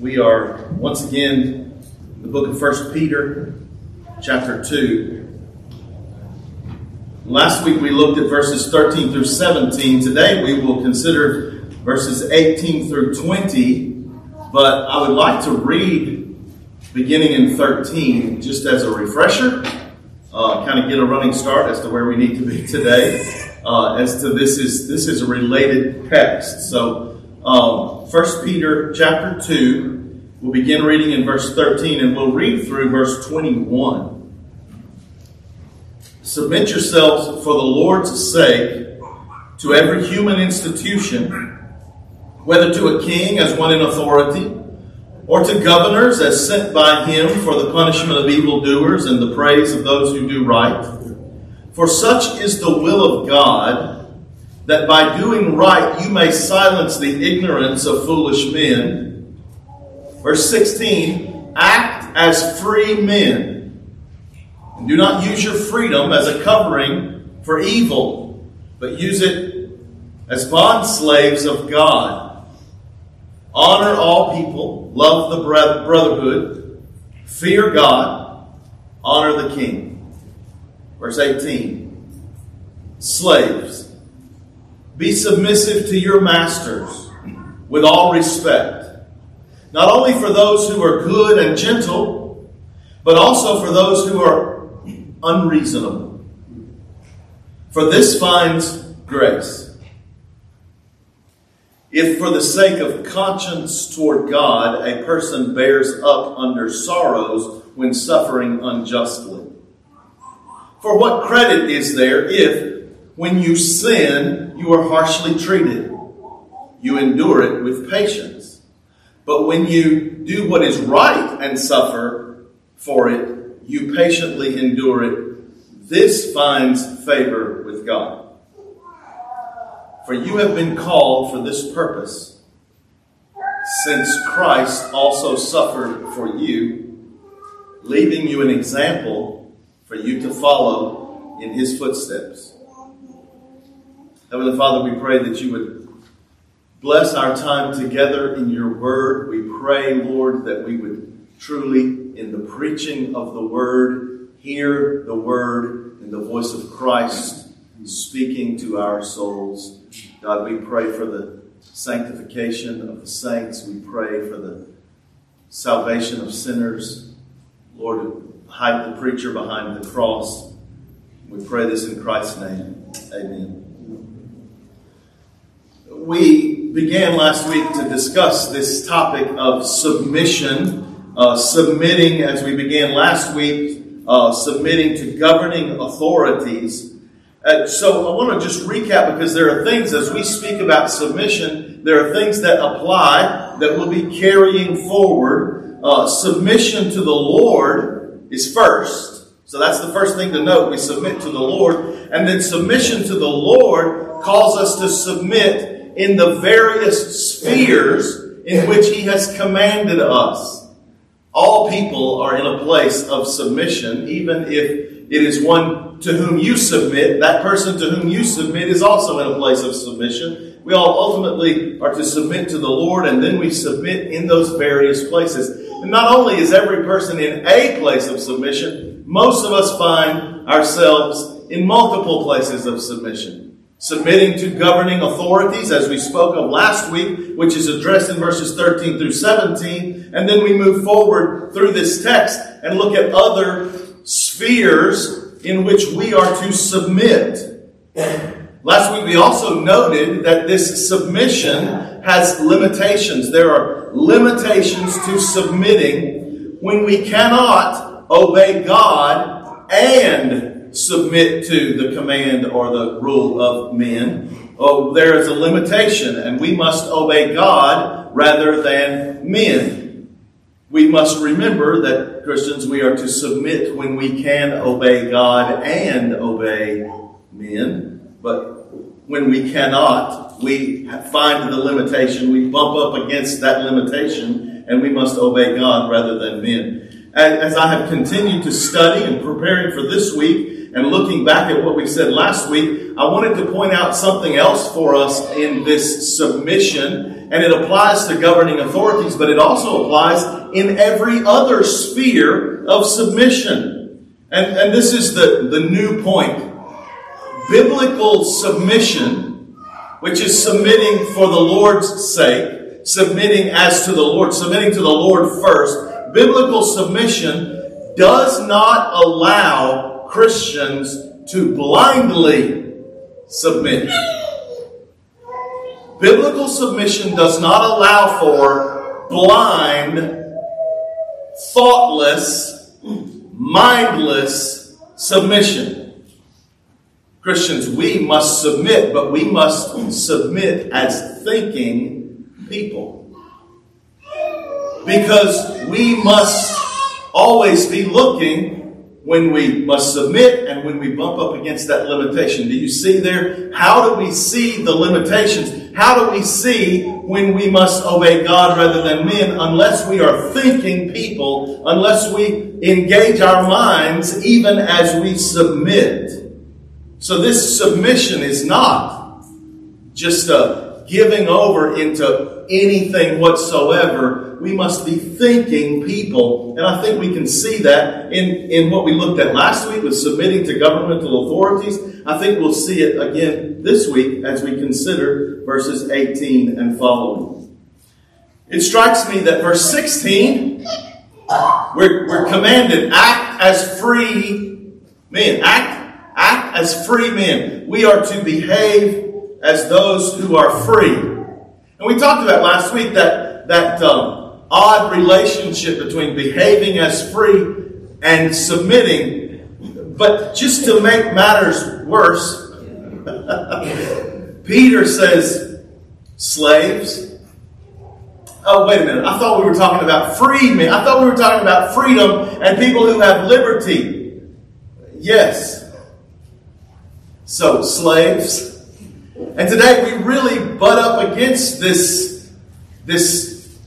We are once again in the book of First Peter, chapter 2. Last week we looked at verses 13 through 17. Today we will consider verses 18 through 20. But I would like to read beginning in 13 just as a refresher, uh, kind of get a running start as to where we need to be today. Uh, as to this is this is a related text. So um, 1 Peter chapter 2. We'll begin reading in verse 13 and we'll read through verse 21. Submit yourselves for the Lord's sake to every human institution, whether to a king as one in authority, or to governors as sent by him for the punishment of evildoers and the praise of those who do right. For such is the will of God that by doing right you may silence the ignorance of foolish men. Verse 16, act as free men. And do not use your freedom as a covering for evil, but use it as bond slaves of God. Honor all people, love the brotherhood, fear God, honor the king. Verse 18, slaves be submissive to your masters with all respect, not only for those who are good and gentle, but also for those who are unreasonable. For this finds grace. If for the sake of conscience toward God a person bears up under sorrows when suffering unjustly. For what credit is there if, when you sin, you are harshly treated. You endure it with patience. But when you do what is right and suffer for it, you patiently endure it. This finds favor with God. For you have been called for this purpose, since Christ also suffered for you, leaving you an example for you to follow in his footsteps. Heavenly Father, we pray that you would bless our time together in your word. We pray, Lord, that we would truly, in the preaching of the word, hear the word in the voice of Christ speaking to our souls. God, we pray for the sanctification of the saints. We pray for the salvation of sinners. Lord, hide the preacher behind the cross. We pray this in Christ's name. Amen we began last week to discuss this topic of submission, uh, submitting, as we began last week, uh, submitting to governing authorities. Uh, so I want to just recap because there are things as we speak about submission, there are things that apply that we'll be carrying forward. Uh, submission to the Lord is first. So that's the first thing to note. We submit to the Lord. And then submission to the Lord calls us to submit in the various spheres in which He has commanded us. All people are in a place of submission, even if it is one to whom you submit. That person to whom you submit is also in a place of submission. We all ultimately are to submit to the Lord, and then we submit in those various places. And not only is every person in a place of submission, most of us find ourselves in multiple places of submission submitting to governing authorities, as we spoke of last week, which is addressed in verses 13 through 17. And then we move forward through this text and look at other spheres in which we are to submit. Last week we also noted that this submission has limitations. There are limitations to submitting when we cannot obey God and submit to the command or the rule of men. Oh, there is a limitation, and we must obey God rather than men. We must remember that Christians, we are to submit when we can obey God and obey men. But when we cannot, we find the limitation. We bump up against that limitation, and we must obey God rather than men. As I have continued to study and preparing for this week, and looking back at what we said last week, I wanted to point out something else for us in this submission. and it applies to governing authorities, but it also applies in every other sphere of submission. And, and this is the, the new point. Biblical submission, which is submitting for the Lord's sake, submitting as to the Lord, submitting to the Lord first, biblical submission does not allow Christians to blindly submit. Biblical submission does not allow for blind, thoughtless, mindless submission. Christians, we must submit, but we must submit as thinking people. Because we must always be looking when we must submit and when we bump up against that limitation. Do you see there? How do we see the limitations? How do we see when we must obey God rather than men unless we are thinking people, unless we engage our minds even as we submit? So this submission is not just a giving over into anything whatsoever we must be thinking people. And I think we can see that in, in what we looked at last week with submitting to governmental authorities. I think we'll see it again this week as we consider verses 18 and following. It strikes me that verse 16, we're, we're commanded, act as free men. Act, act as free men. We are to behave as those who are free. And we talked about last week that, that, um, odd relationship between behaving as free and submitting. But just to make matters worse, Peter says, slaves. Oh, wait a minute. I thought we were talking about free men. I thought we were talking about freedom and people who have liberty. Yes. So, slaves. And today we really butt up against this, this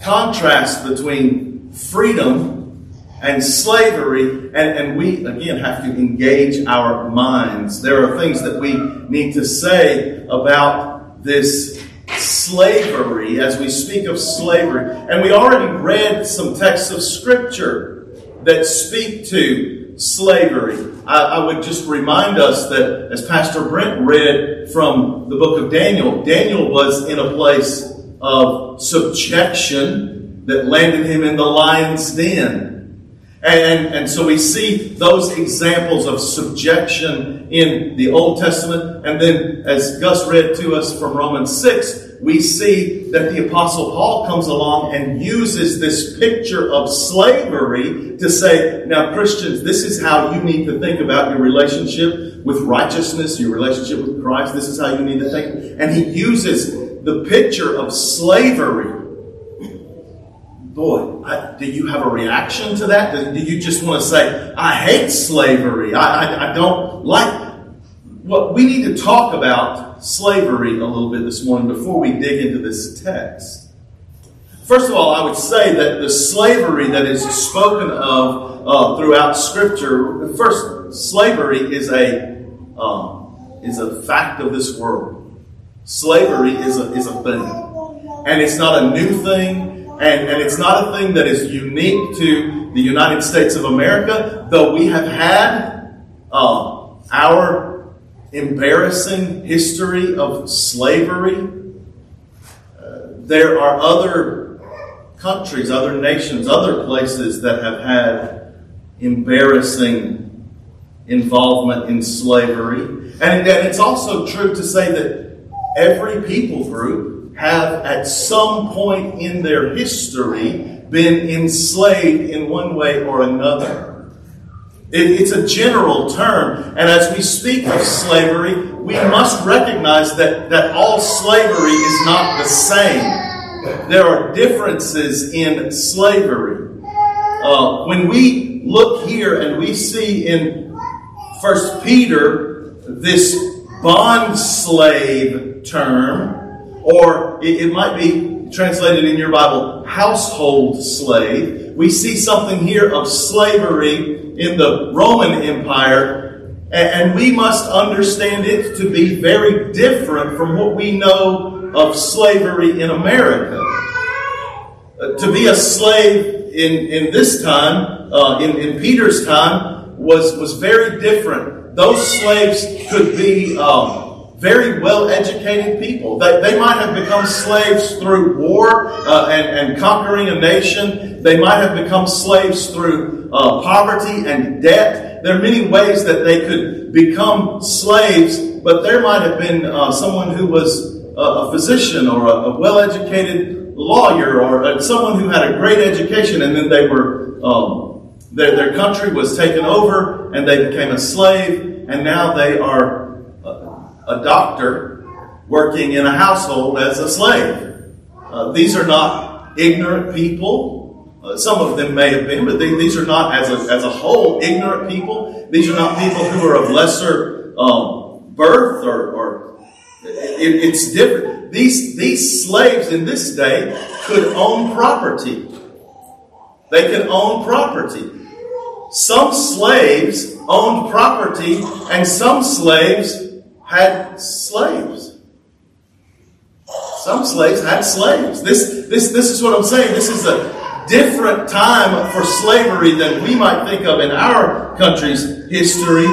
contrast between freedom and slavery, and, and we again have to engage our minds. There are things that we need to say about this slavery as we speak of slavery. And we already read some texts of scripture that speak to slavery. I, I, would just remind us that as Pastor Brent read from the book of Daniel, Daniel was in a place of subjection that landed him in the lion's den. And, and so we see those examples of subjection in the Old Testament. And then, as Gus read to us from Romans 6, we see that the Apostle Paul comes along and uses this picture of slavery to say, now, Christians, this is how you need to think about your relationship with righteousness, your relationship with Christ. This is how you need to think. And he uses the picture of slavery. Boy, I, do you have a reaction to that? Do, do, you just want to say, I hate slavery? I, I, I don't like. Well, we need to talk about slavery a little bit this morning before we dig into this text. First of all, I would say that the slavery that is spoken of uh, throughout Scripture, first, slavery is a um, is a fact of this world. Slavery is a, is a thing. And it's not a new thing, and, and it's not a thing that is unique to the United States of America, though we have had uh, our embarrassing history of slavery. Uh, there are other countries, other nations, other places that have had embarrassing involvement in slavery. And, and it's also true to say that every people group have at some point in their history been enslaved in one way or another. It, it's a general term, and as we speak of slavery, we must recognize that, that all slavery is not the same. There are differences in slavery. Uh, when we look here and we see in First Peter this bond slave term, or it, it might be translated in your Bible, household slave. We see something here of slavery in the Roman Empire, and we must understand it to be very different from what we know of slavery in America. Uh, to be a slave in, in this time, uh, in, in Peter's time, was, was very different. Those slaves could be um, very well educated people. They, they might have become slaves through war uh, and, and conquering a nation. They might have become slaves through uh, poverty and debt. There are many ways that they could become slaves, but there might have been uh, someone who was a physician or a, a well educated lawyer or uh, someone who had a great education, and then they were um, their, their country was taken over and they became a slave, and now they are a, doctor working in a household as a slave. Uh, these are not ignorant people. Uh, some of them may have been, but they, these are not, as a, as a whole, ignorant people. These are not people who are of lesser um, birth or, or it, it's different. These, these slaves in this day could own property. They could own property. Some slaves owned property, and some slaves had slaves. Some slaves had slaves. This, this, this is what I'm saying. This is a different time for slavery than we might think of in our country's history,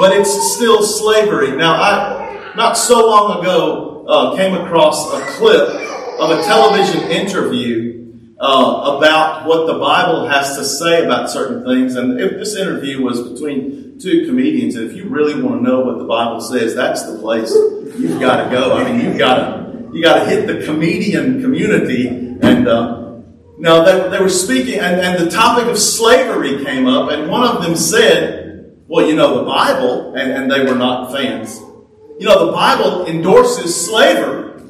but it's still slavery. Now, I, not so long ago, uh, came across a clip of a television interview uh, about what the Bible has to say about certain things. And if this interview was between two comedians, and if you really want to know what the Bible says, that's the place you've got to go. I mean, you've got to you got to hit the comedian community. And uh, now they, they were speaking, and, and the topic of slavery came up, and one of them said, "Well, you know, the Bible," and, and they were not fans. You know, the Bible endorses slavery.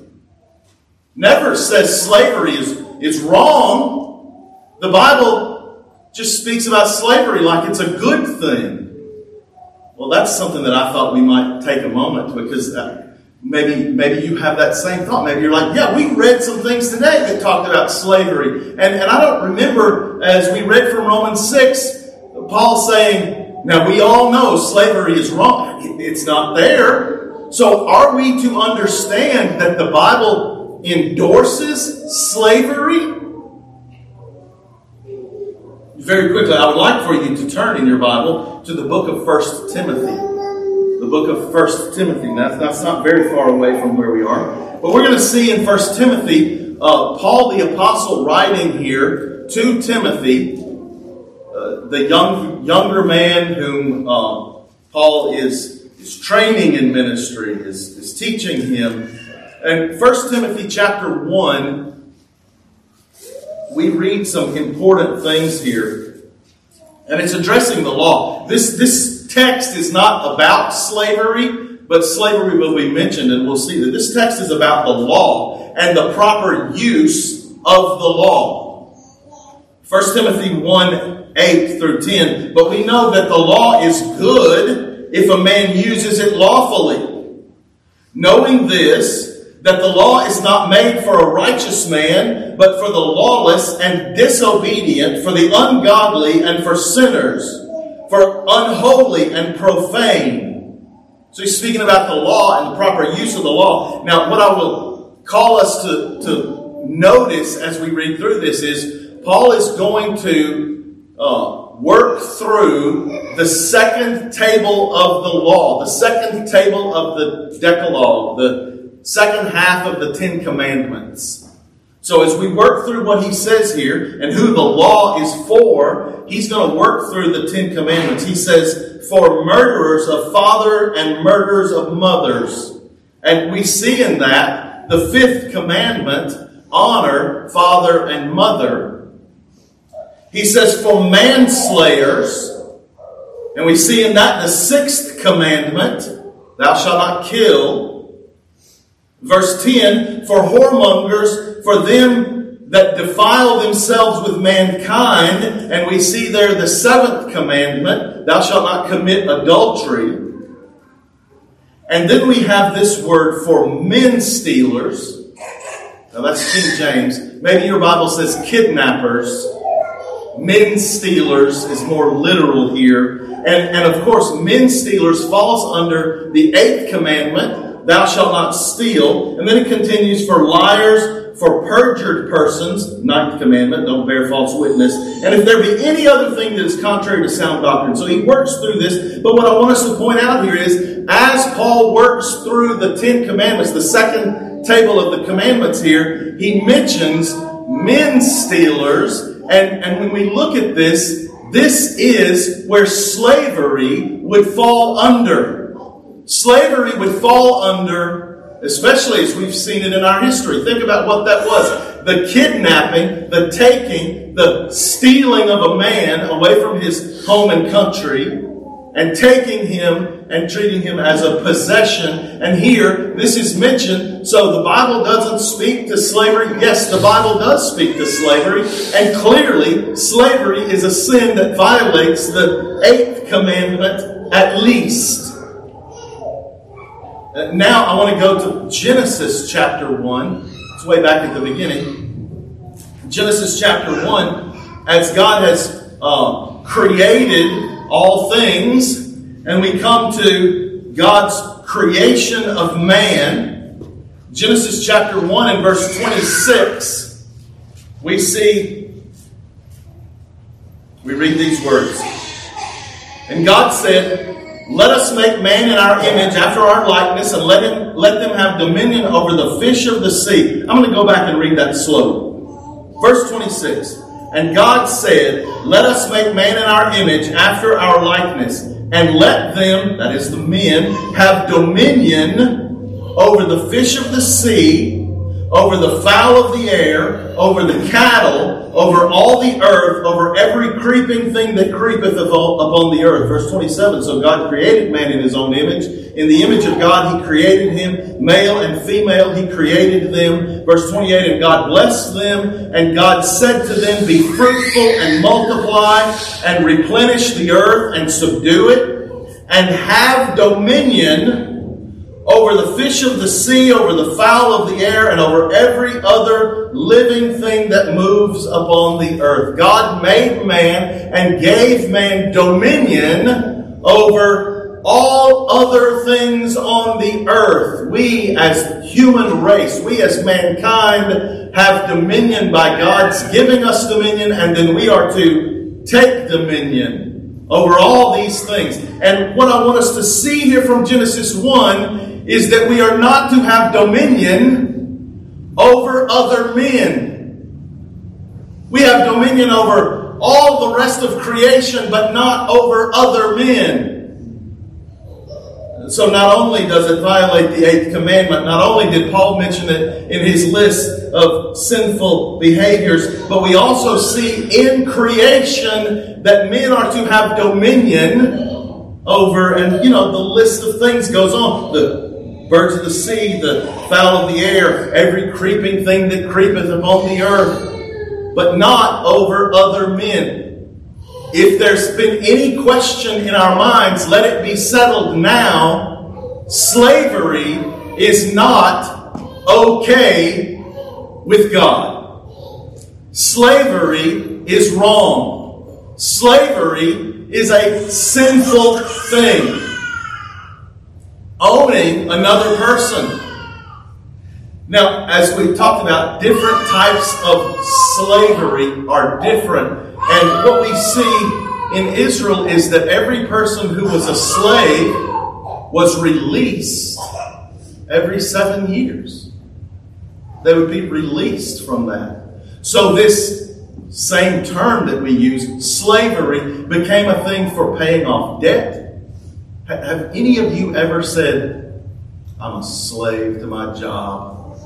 Never says slavery is is wrong. The Bible just speaks about slavery like it's a good thing. Well, that's something that I thought we might take a moment because uh, maybe maybe you have that same thought. Maybe you're like, yeah, we read some things today that talked about slavery, and and I don't remember as we read from Romans six, Paul saying, now we all know slavery is wrong. It's not there. So are we to understand that the Bible endorses slavery? Very quickly, I would like for you to turn in your Bible to the book of First Timothy. The book of First Timothy. That's, that's not very far away from where we are. But we're going to see in First Timothy, uh, Paul the Apostle writing here to Timothy, uh, the young, younger man whom uh, Paul is, is training in ministry, is, is teaching him And 1 Timothy chapter 1, we read some important things here. And it's addressing the law. This, this text is not about slavery, but slavery will be mentioned, and we'll see that this text is about the law and the proper use of the law. 1 Timothy 1 8 through 10. But we know that the law is good if a man uses it lawfully. Knowing this, that the law is not made for a righteous man, but for the lawless and disobedient, for the ungodly and for sinners, for unholy and profane. So he's speaking about the law and the proper use of the law. Now, what I will call us to, to notice as we read through this is Paul is going to uh, work through the second table of the law, the second table of the Decalogue, the second half of the Ten Commandments. So as we work through what he says here and who the law is for, he's going to work through the Ten Commandments. He says, for murderers of father and murderers of mothers. And we see in that the fifth commandment, honor father and mother. He says, for manslayers, and we see in that the sixth commandment, thou shalt not kill. Verse 10 For whoremongers, for them that defile themselves with mankind, and we see there the seventh commandment, thou shalt not commit adultery. And then we have this word for men stealers. Now that's King James. Maybe your Bible says kidnappers. Men stealers is more literal here. And, and of course, men stealers falls under the eighth commandment, thou shalt not steal. And then it continues for liars, for perjured persons, ninth commandment, don't bear false witness. And if there be any other thing that is contrary to sound doctrine. So he works through this. But what I want us to point out here is, as Paul works through the Ten Commandments, the second table of the commandments here, he mentions men stealers. And, and when we look at this, this is where slavery would fall under. Slavery would fall under, especially as we've seen it in our history. Think about what that was. The kidnapping, the taking, the stealing of a man away from his home and country, and taking him and treating him as a possession. And here, this is mentioned. So the Bible doesn't speak to slavery. Yes, the Bible does speak to slavery. And clearly, slavery is a sin that violates the eighth commandment at least. Uh, now I want to go to Genesis chapter 1. It's way back at the beginning. Genesis chapter 1, as God has uh, created all things, and we come to God's creation of man. Genesis chapter 1 and verse 26, we see, we read these words. And God said, Let us make man in our image after our likeness, and let, him, let them have dominion over the fish of the sea. I'm going to go back and read that slow. Verse 26. And God said, Let us make man in our image after our likeness, and let them, that is the men, have dominion over the fish of the sea, over the fowl of the air, over the cattle, over all the earth, over every creeping thing that creepeth upon the earth. Verse 27 So God created man in his own image. In the image of God, he created him. Male and female, he created them. Verse 28 And God blessed them, and God said to them, Be fruitful and multiply, and replenish the earth, and subdue it, and have dominion over the fish of the sea, over the fowl of the air, and over every other living thing that moves upon the earth. God made man and gave man dominion over all other things on the earth. We as human race, we as mankind have dominion by God's giving us dominion, and then we are to take dominion over all these things. And what I want us to see here from Genesis 1 is that we are not to have dominion over other men. We have dominion over all the rest of creation, but not over other men. So not only does it violate the eighth commandment, not only did Paul mention it in his list of sinful behaviors, but we also see in creation that men are to have dominion over, and you know, the list of things goes on. The birds of the sea, the fowl of the air, every creeping thing that creepeth upon the earth, but not over other men. If there's been any question in our minds, let it be settled now. Slavery is not okay with God. Slavery is wrong. Slavery is a sinful thing owning another person. Now, as we've talked about, different types of slavery are different. And what we see in Israel is that every person who was a slave was released every seven years. They would be released from that. So, this same term that we use, slavery, became a thing for paying off debt have any of you ever said, I'm a slave to my job?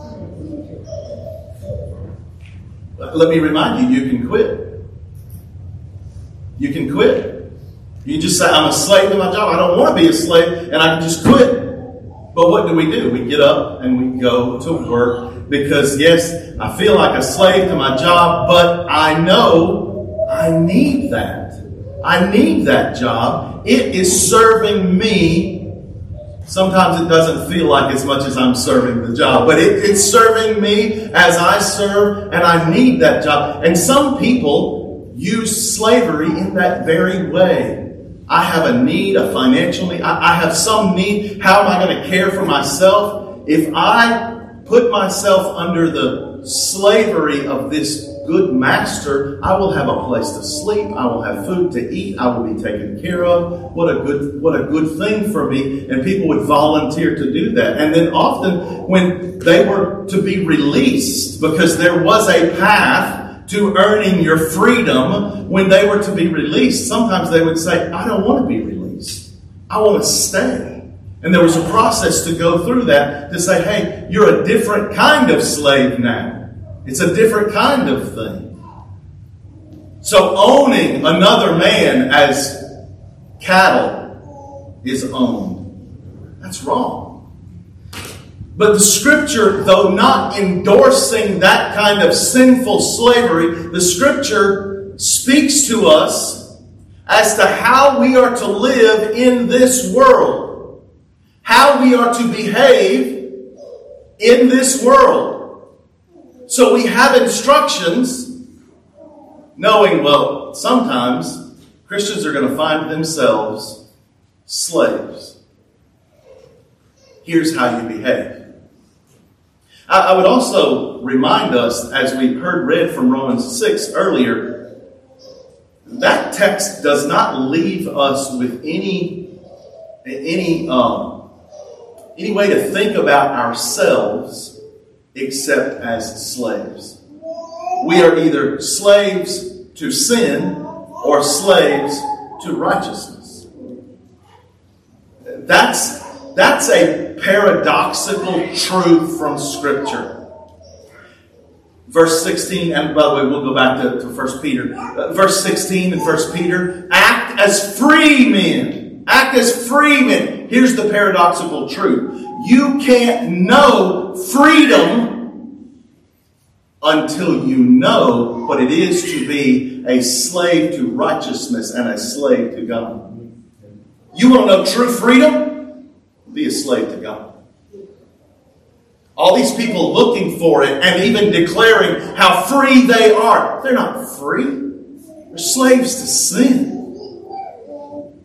Let me remind you, you can quit. You can quit. You just say, I'm a slave to my job. I don't want to be a slave, and I can just quit. But what do we do? We get up and we go to work because, yes, I feel like a slave to my job, but I know I need that. I need that job. It is serving me. Sometimes it doesn't feel like as much as I'm serving the job, but it, it's serving me as I serve, and I need that job. And some people use slavery in that very way. I have a need, a financial need, I, I have some need. How am I going to care for myself? If I put myself under the slavery of this good master, I will have a place to sleep. I will have food to eat. I will be taken care of. What a good, what a good thing for me. And people would volunteer to do that. And then often when they were to be released, because there was a path to earning your freedom, when they were to be released, sometimes they would say, I don't want to be released. I want to stay. And there was a process to go through that to say, hey, you're a different kind of slave now. It's a different kind of thing. So owning another man as cattle is owned. That's wrong. But the scripture, though not endorsing that kind of sinful slavery, the scripture speaks to us as to how we are to live in this world, how we are to behave in this world. So we have instructions, knowing, well, sometimes Christians are going to find themselves slaves. Here's how you behave. I would also remind us, as we heard read from Romans 6 earlier, that text does not leave us with any, any, um, any way to think about ourselves except as slaves. We are either slaves to sin or slaves to righteousness. That's, that's a paradoxical truth from Scripture. Verse 16, and by the way, we'll go back to, to 1 Peter. Uh, verse 16 in 1 Peter, act as free men. Act as free men. Here's the paradoxical truth. You can't know freedom until you know what it is to be a slave to righteousness and a slave to God. You want to know true freedom? Be a slave to God. All these people looking for it and even declaring how free they are. They're not free. They're slaves to sin.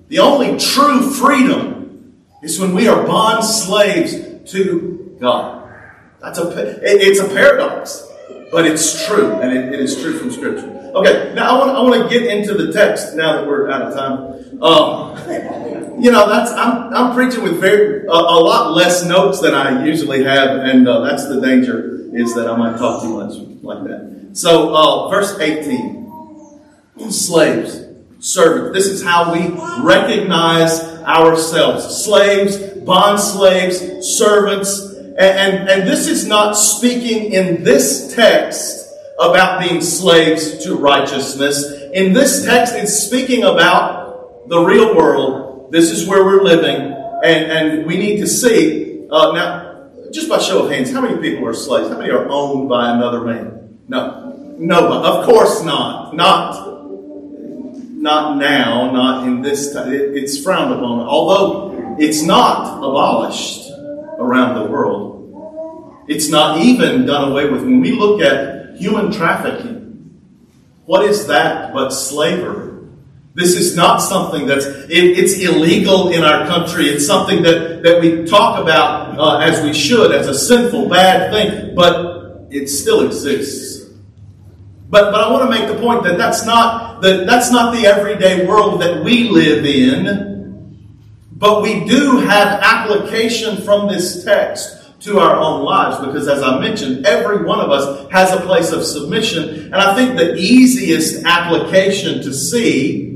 The only true freedom is when we are bond slaves to God. That's a, it's a paradox, but it's true, and it, it is true from Scripture. Okay, now I want, I want to get into the text now that we're out of time. Um, you know, that's I'm, I'm preaching with very a, lot less notes than I usually have, and uh, that's the danger is that I might talk too much like that. So, uh, verse 18, slaves, servants. This is how we recognize ourselves slaves, bond slaves, servants. And, and, this is not speaking in this text about being slaves to righteousness. In this text, it's speaking about the real world. This is where we're living. And, and we need to see. Uh, now, just by show of hands, how many people are slaves? How many are owned by another man? No. No, of course not. Not not now, not in this time. It, it's frowned upon. Although it's not abolished around the world, it's not even done away with. When we look at human trafficking, what is that but slavery? This is not something that's, it, it's illegal in our country. It's something that, that we talk about uh, as we should, as a sinful, bad thing, but it still exists. But, but I want to make the point that that's not the, that's not the everyday world that we live in. But we do have application from this text to our own lives because, as I mentioned, every one of us has a place of submission. And I think the easiest application to see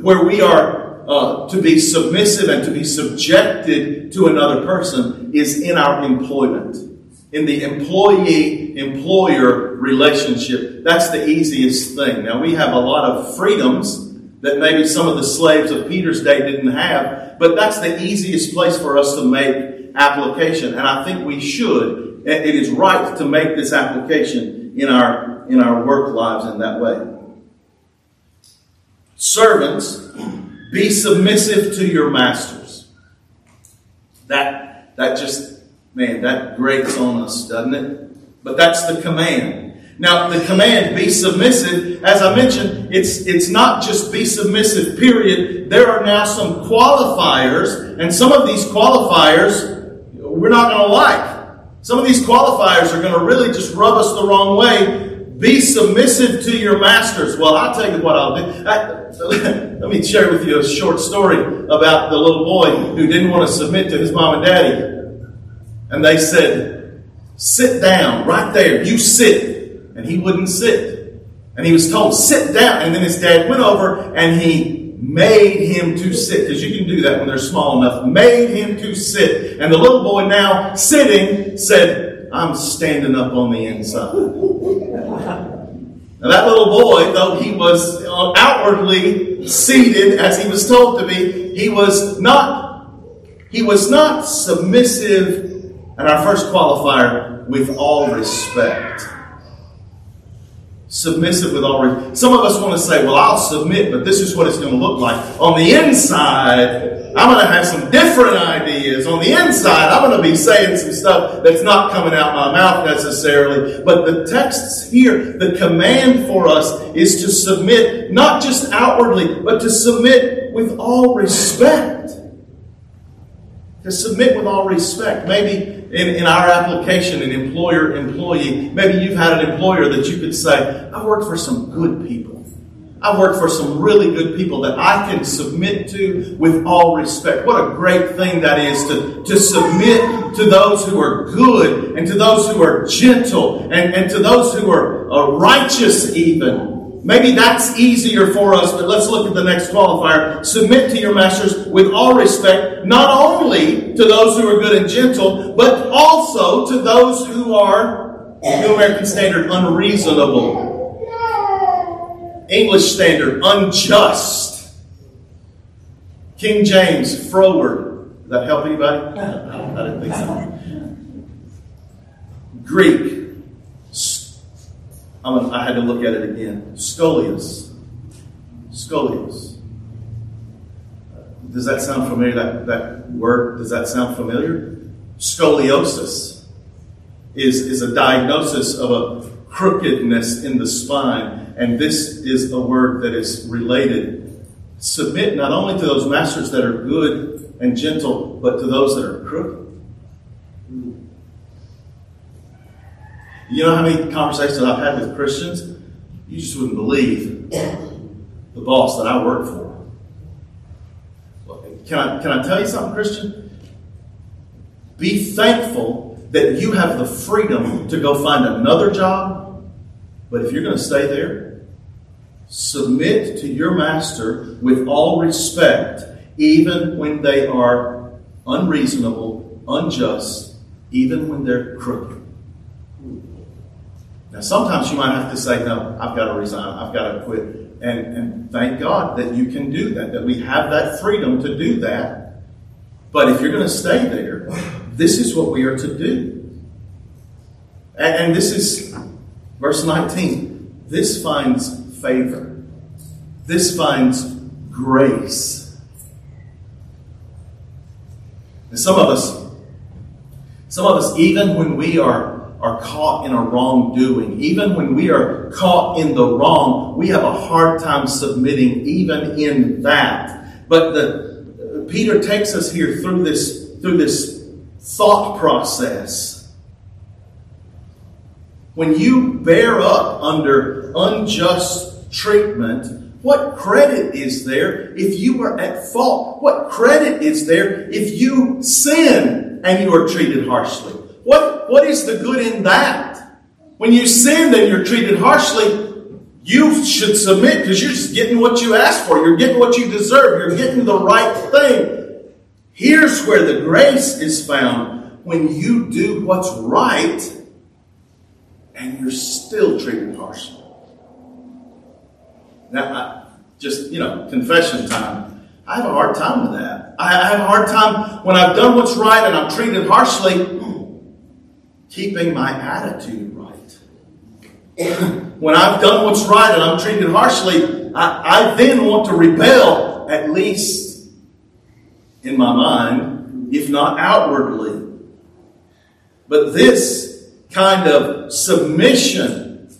where we are uh, to be submissive and to be subjected to another person is in our employment in the employee employer relationship. That's the easiest thing. Now, we have a lot of freedoms that maybe some of the slaves of Peter's day didn't have, but that's the easiest place for us to make application. And I think we should. It is right to make this application in our, in our work lives in that way. Servants, be submissive to your masters. That, that just Man, that grates on us, doesn't it? But that's the command. Now, the command, be submissive, as I mentioned, it's, it's not just be submissive, period. There are now some qualifiers, and some of these qualifiers we're not going to like. Some of these qualifiers are going to really just rub us the wrong way. Be submissive to your masters. Well, I'll tell you what I'll do. I, let me share with you a short story about the little boy who didn't want to submit to his mom and daddy. And they said, Sit down right there. You sit and he wouldn't sit. And he was told, sit down. And then his dad went over and he made him to sit, because you can do that when they're small enough, made him to sit. And the little boy now sitting said, I'm standing up on the inside. Now that little boy, though he was uh, outwardly seated as he was told to be, he was not, he was not submissive, and our first qualifier, with all respect submissive with all reason. Some of us want to say, well, I'll submit, but this is what it's going to look like. On the inside, I'm going to have some different ideas. On the inside, I'm going to be saying some stuff that's not coming out my mouth necessarily. But the texts here, the command for us is to submit, not just outwardly, but to submit with all respect. To submit with all respect. Maybe in, in our application, an employer employee, maybe you've had an employer that you could say, I worked for some good people. I worked for some really good people that I can submit to with all respect. What a great thing that is to, to submit to those who are good and to those who are gentle and, and to those who are, are righteous even. Maybe that's easier for us, but let's look at the next qualifier. Submit to your masters with all respect, not only to those who are good and gentle, but also to those who are, New American Standard, unreasonable. English Standard, unjust. King James, froward. Does that help anybody? I didn't think so. Greek, I had to look at it again. Scoliosis. Scoliosis. Does that sound familiar? That, that word, does that sound familiar? Scoliosis is, is a diagnosis of a crookedness in the spine, and this is a word that is related. Submit not only to those masters that are good and gentle, but to those that are crooked. You know how many conversations I've had with Christians? You just wouldn't believe the boss that I work for. Can I, can I tell you something, Christian? Be thankful that you have the freedom to go find another job, but if you're going to stay there, submit to your master with all respect, even when they are unreasonable, unjust, even when they're crooked. Now, sometimes you might have to say, no, I've got to resign, I've got to quit. And, and thank God that you can do that, that we have that freedom to do that. But if you're going to stay there, this is what we are to do. And, and this is verse 19. This finds favor, this finds grace. And some of us, some of us, even when we are are caught in a wrongdoing, even when we are caught in the wrong, we have a hard time submitting even in that. But the Peter takes us here through this through this thought process. When you bear up under unjust treatment, what credit is there if you are at fault? What credit is there if you sin and you are treated harshly? What, what is the good in that? When you sin and you're treated harshly, you should submit because you're just getting what you asked for. You're getting what you deserve. You're getting the right thing. Here's where the grace is found when you do what's right and you're still treated harshly. Now, I, just, you know, confession time. I have a hard time with that. I have a hard time when I've done what's right and I'm treated harshly keeping my attitude right. when I've done what's right and I'm treated harshly, I, I then want to rebel, at least in my mind, if not outwardly. But this kind of submission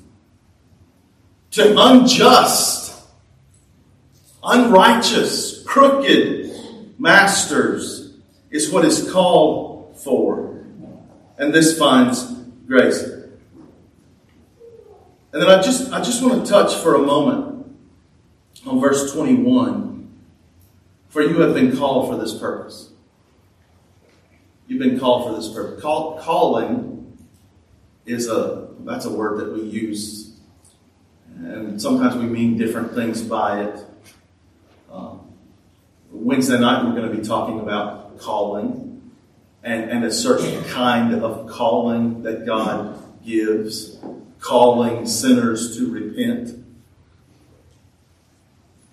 to unjust, unrighteous, crooked masters is what is called for. And this finds grace. And then I just I just want to touch for a moment on verse 21. For you have been called for this purpose. You've been called for this purpose. Call, calling is a that's a word that we use, and sometimes we mean different things by it. Um, Wednesday night we're going to be talking about calling and, and a certain kind of calling that God gives, calling sinners to repent.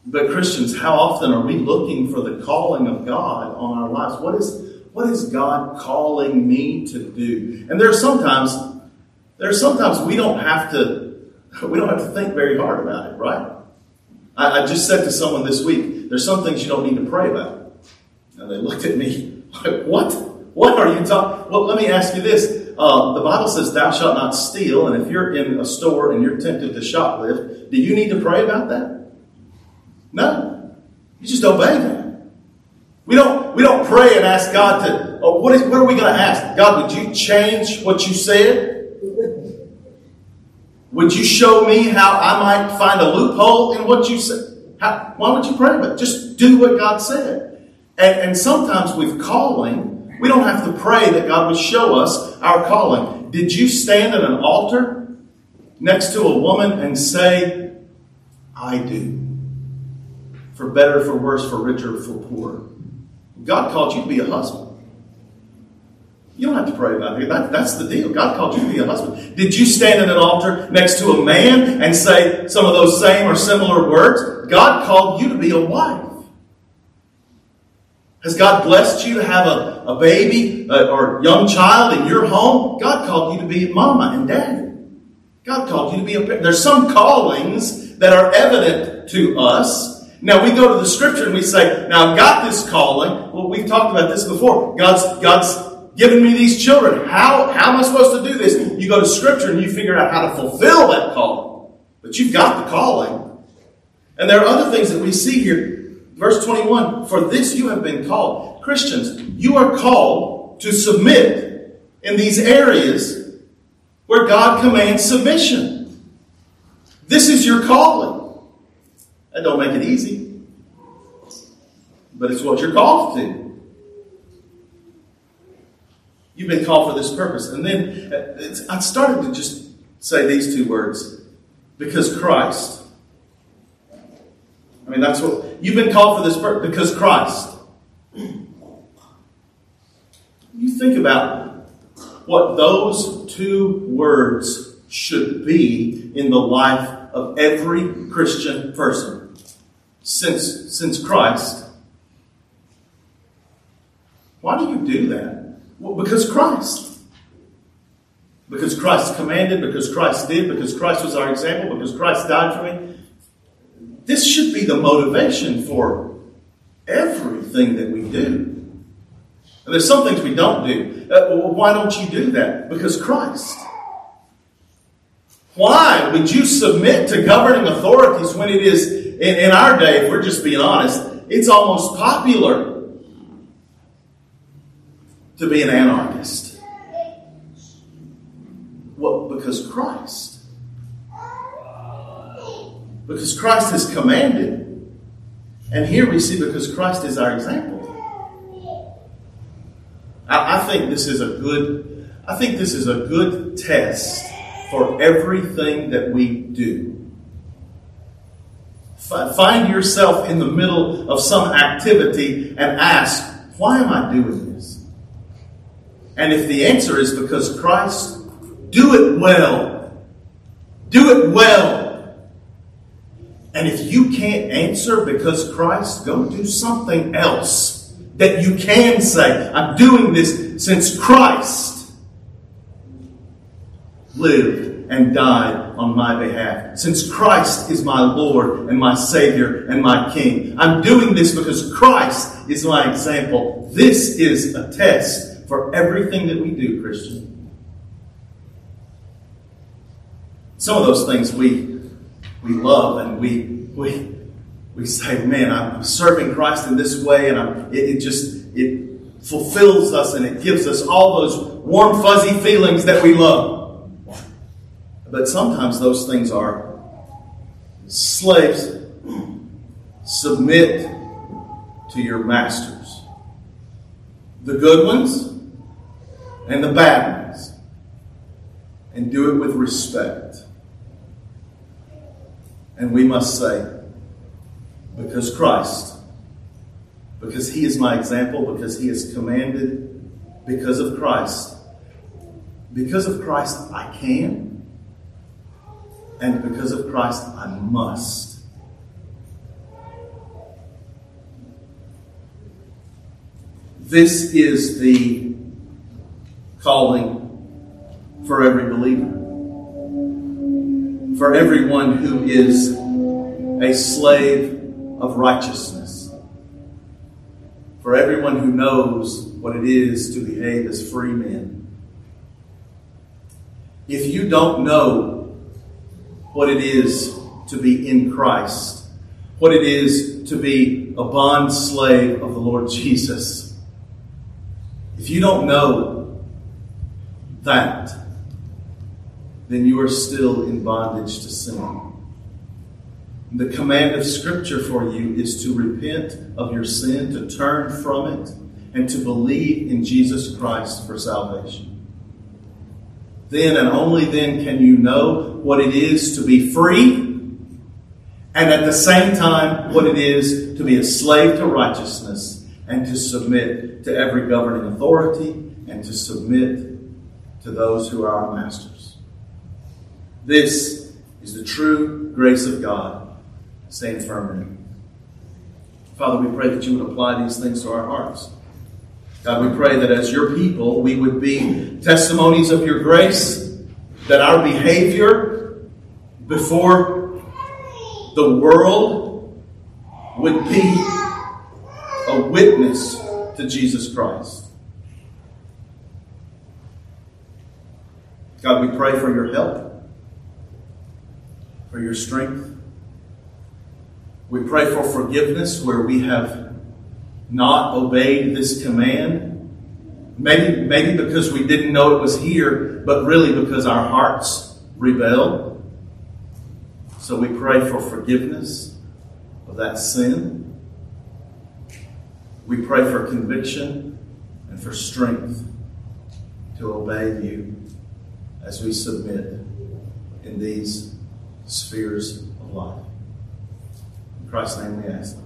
But Christians, how often are we looking for the calling of God on our lives? What is what is God calling me to do? And there are sometimes, there are sometimes we don't have to, we don't have to think very hard about it, right? I, I just said to someone this week, there's some things you don't need to pray about. And they looked at me like, what? What are you talking? Well, let me ask you this. Uh, the Bible says, "Thou shalt not steal." And if you're in a store and you're tempted to shoplift, do you need to pray about that? No, you just obey that. We don't, we don't pray and ask God to, oh, what, is, what are we going to ask? God, would you change what you said? Would you show me how I might find a loophole in what you said? How, why would you pray about? Just do what God said. And, and sometimes with calling, we don't have to pray that God would show us our calling. Did you stand at an altar next to a woman and say, I do? For better, for worse, for richer, for poorer. God called you to be a husband. You don't have to pray about it. That, that's the deal. God called you to be a husband. Did you stand at an altar next to a man and say some of those same or similar words? God called you to be a wife. Has God blessed you to have a, a baby uh, or young child in your home? God called you to be mama and daddy. God called you to be a parent. There's some callings that are evident to us now we go to the scripture and we say, now I've got this calling. Well, we've talked about this before. God's, God's given me these children. How, how am I supposed to do this? You go to scripture and you figure out how to fulfill that calling. But you've got the calling. And there are other things that we see here. Verse 21, for this you have been called. Christians, you are called to submit in these areas where God commands submission. This is your calling. That don't make it easy. But it's what you're called to. You've been called for this purpose. And then uh, I started to just say these two words because Christ. I mean, that's what you've been called for this purpose because Christ. You think about what those two words should be in the life of every Christian person since, since Christ. Why do you do that? Well, because Christ. Because Christ commanded, because Christ did, because Christ was our example, because Christ died for me. This should be the motivation for everything that we do. And there's some things we don't do. Uh, well, why don't you do that? Because Christ. Why would you submit to governing authorities when it is in, in our day, if we're just being honest, it's almost popular to be an anarchist. Well, because Christ. Because Christ has commanded. And here we see because Christ is our example. I, I think this is a good I think this is a good test for everything that we do. Find yourself in the middle of some activity and ask, why am I doing this? And if the answer is because Christ, do it well. Do it well. And if you can't answer because Christ, go do something else that you can say, I'm doing this since Christ lived and died on my behalf. Since Christ is my Lord and my Savior and my King, I'm doing this because Christ is my example. This is a test for everything that we do, Christian. Some of those things we we love and we, we, we say, man, I'm serving Christ in this way, and I'm, it, it just, it fulfills us and it gives us all those warm, fuzzy feelings that we love. But sometimes those things are slaves, submit to your masters. The good ones and the bad ones. And do it with respect. And we must say, because Christ, because He is my example, because He has commanded, because of Christ, because of Christ I can, and because of Christ I must. This is the calling for every believer. For everyone who is a slave of righteousness. For everyone who knows what it is to behave as free men. If you don't know what it is to be in Christ, what it is to be a bond slave of the Lord Jesus, if you don't know that, then you are still in bondage to sin. The command of Scripture for you is to repent of your sin, to turn from it, and to believe in Jesus Christ for salvation. Then and only then can you know what it is to be free, and at the same time, what it is to be a slave to righteousness and to submit to every governing authority and to submit to those who are our masters. This is the true grace of God. Stand firm in it. Father, we pray that you would apply these things to our hearts. God, we pray that as your people, we would be testimonies of your grace, that our behavior before the world would be a witness to Jesus Christ. God, we pray for your help, for your strength. We pray for forgiveness where we have not obeyed this command. Maybe, maybe because we didn't know it was here, but really because our hearts rebelled. So we pray for forgiveness of that sin. We pray for conviction and for strength to obey you as we submit in these spheres of life. In Christ's name we ask.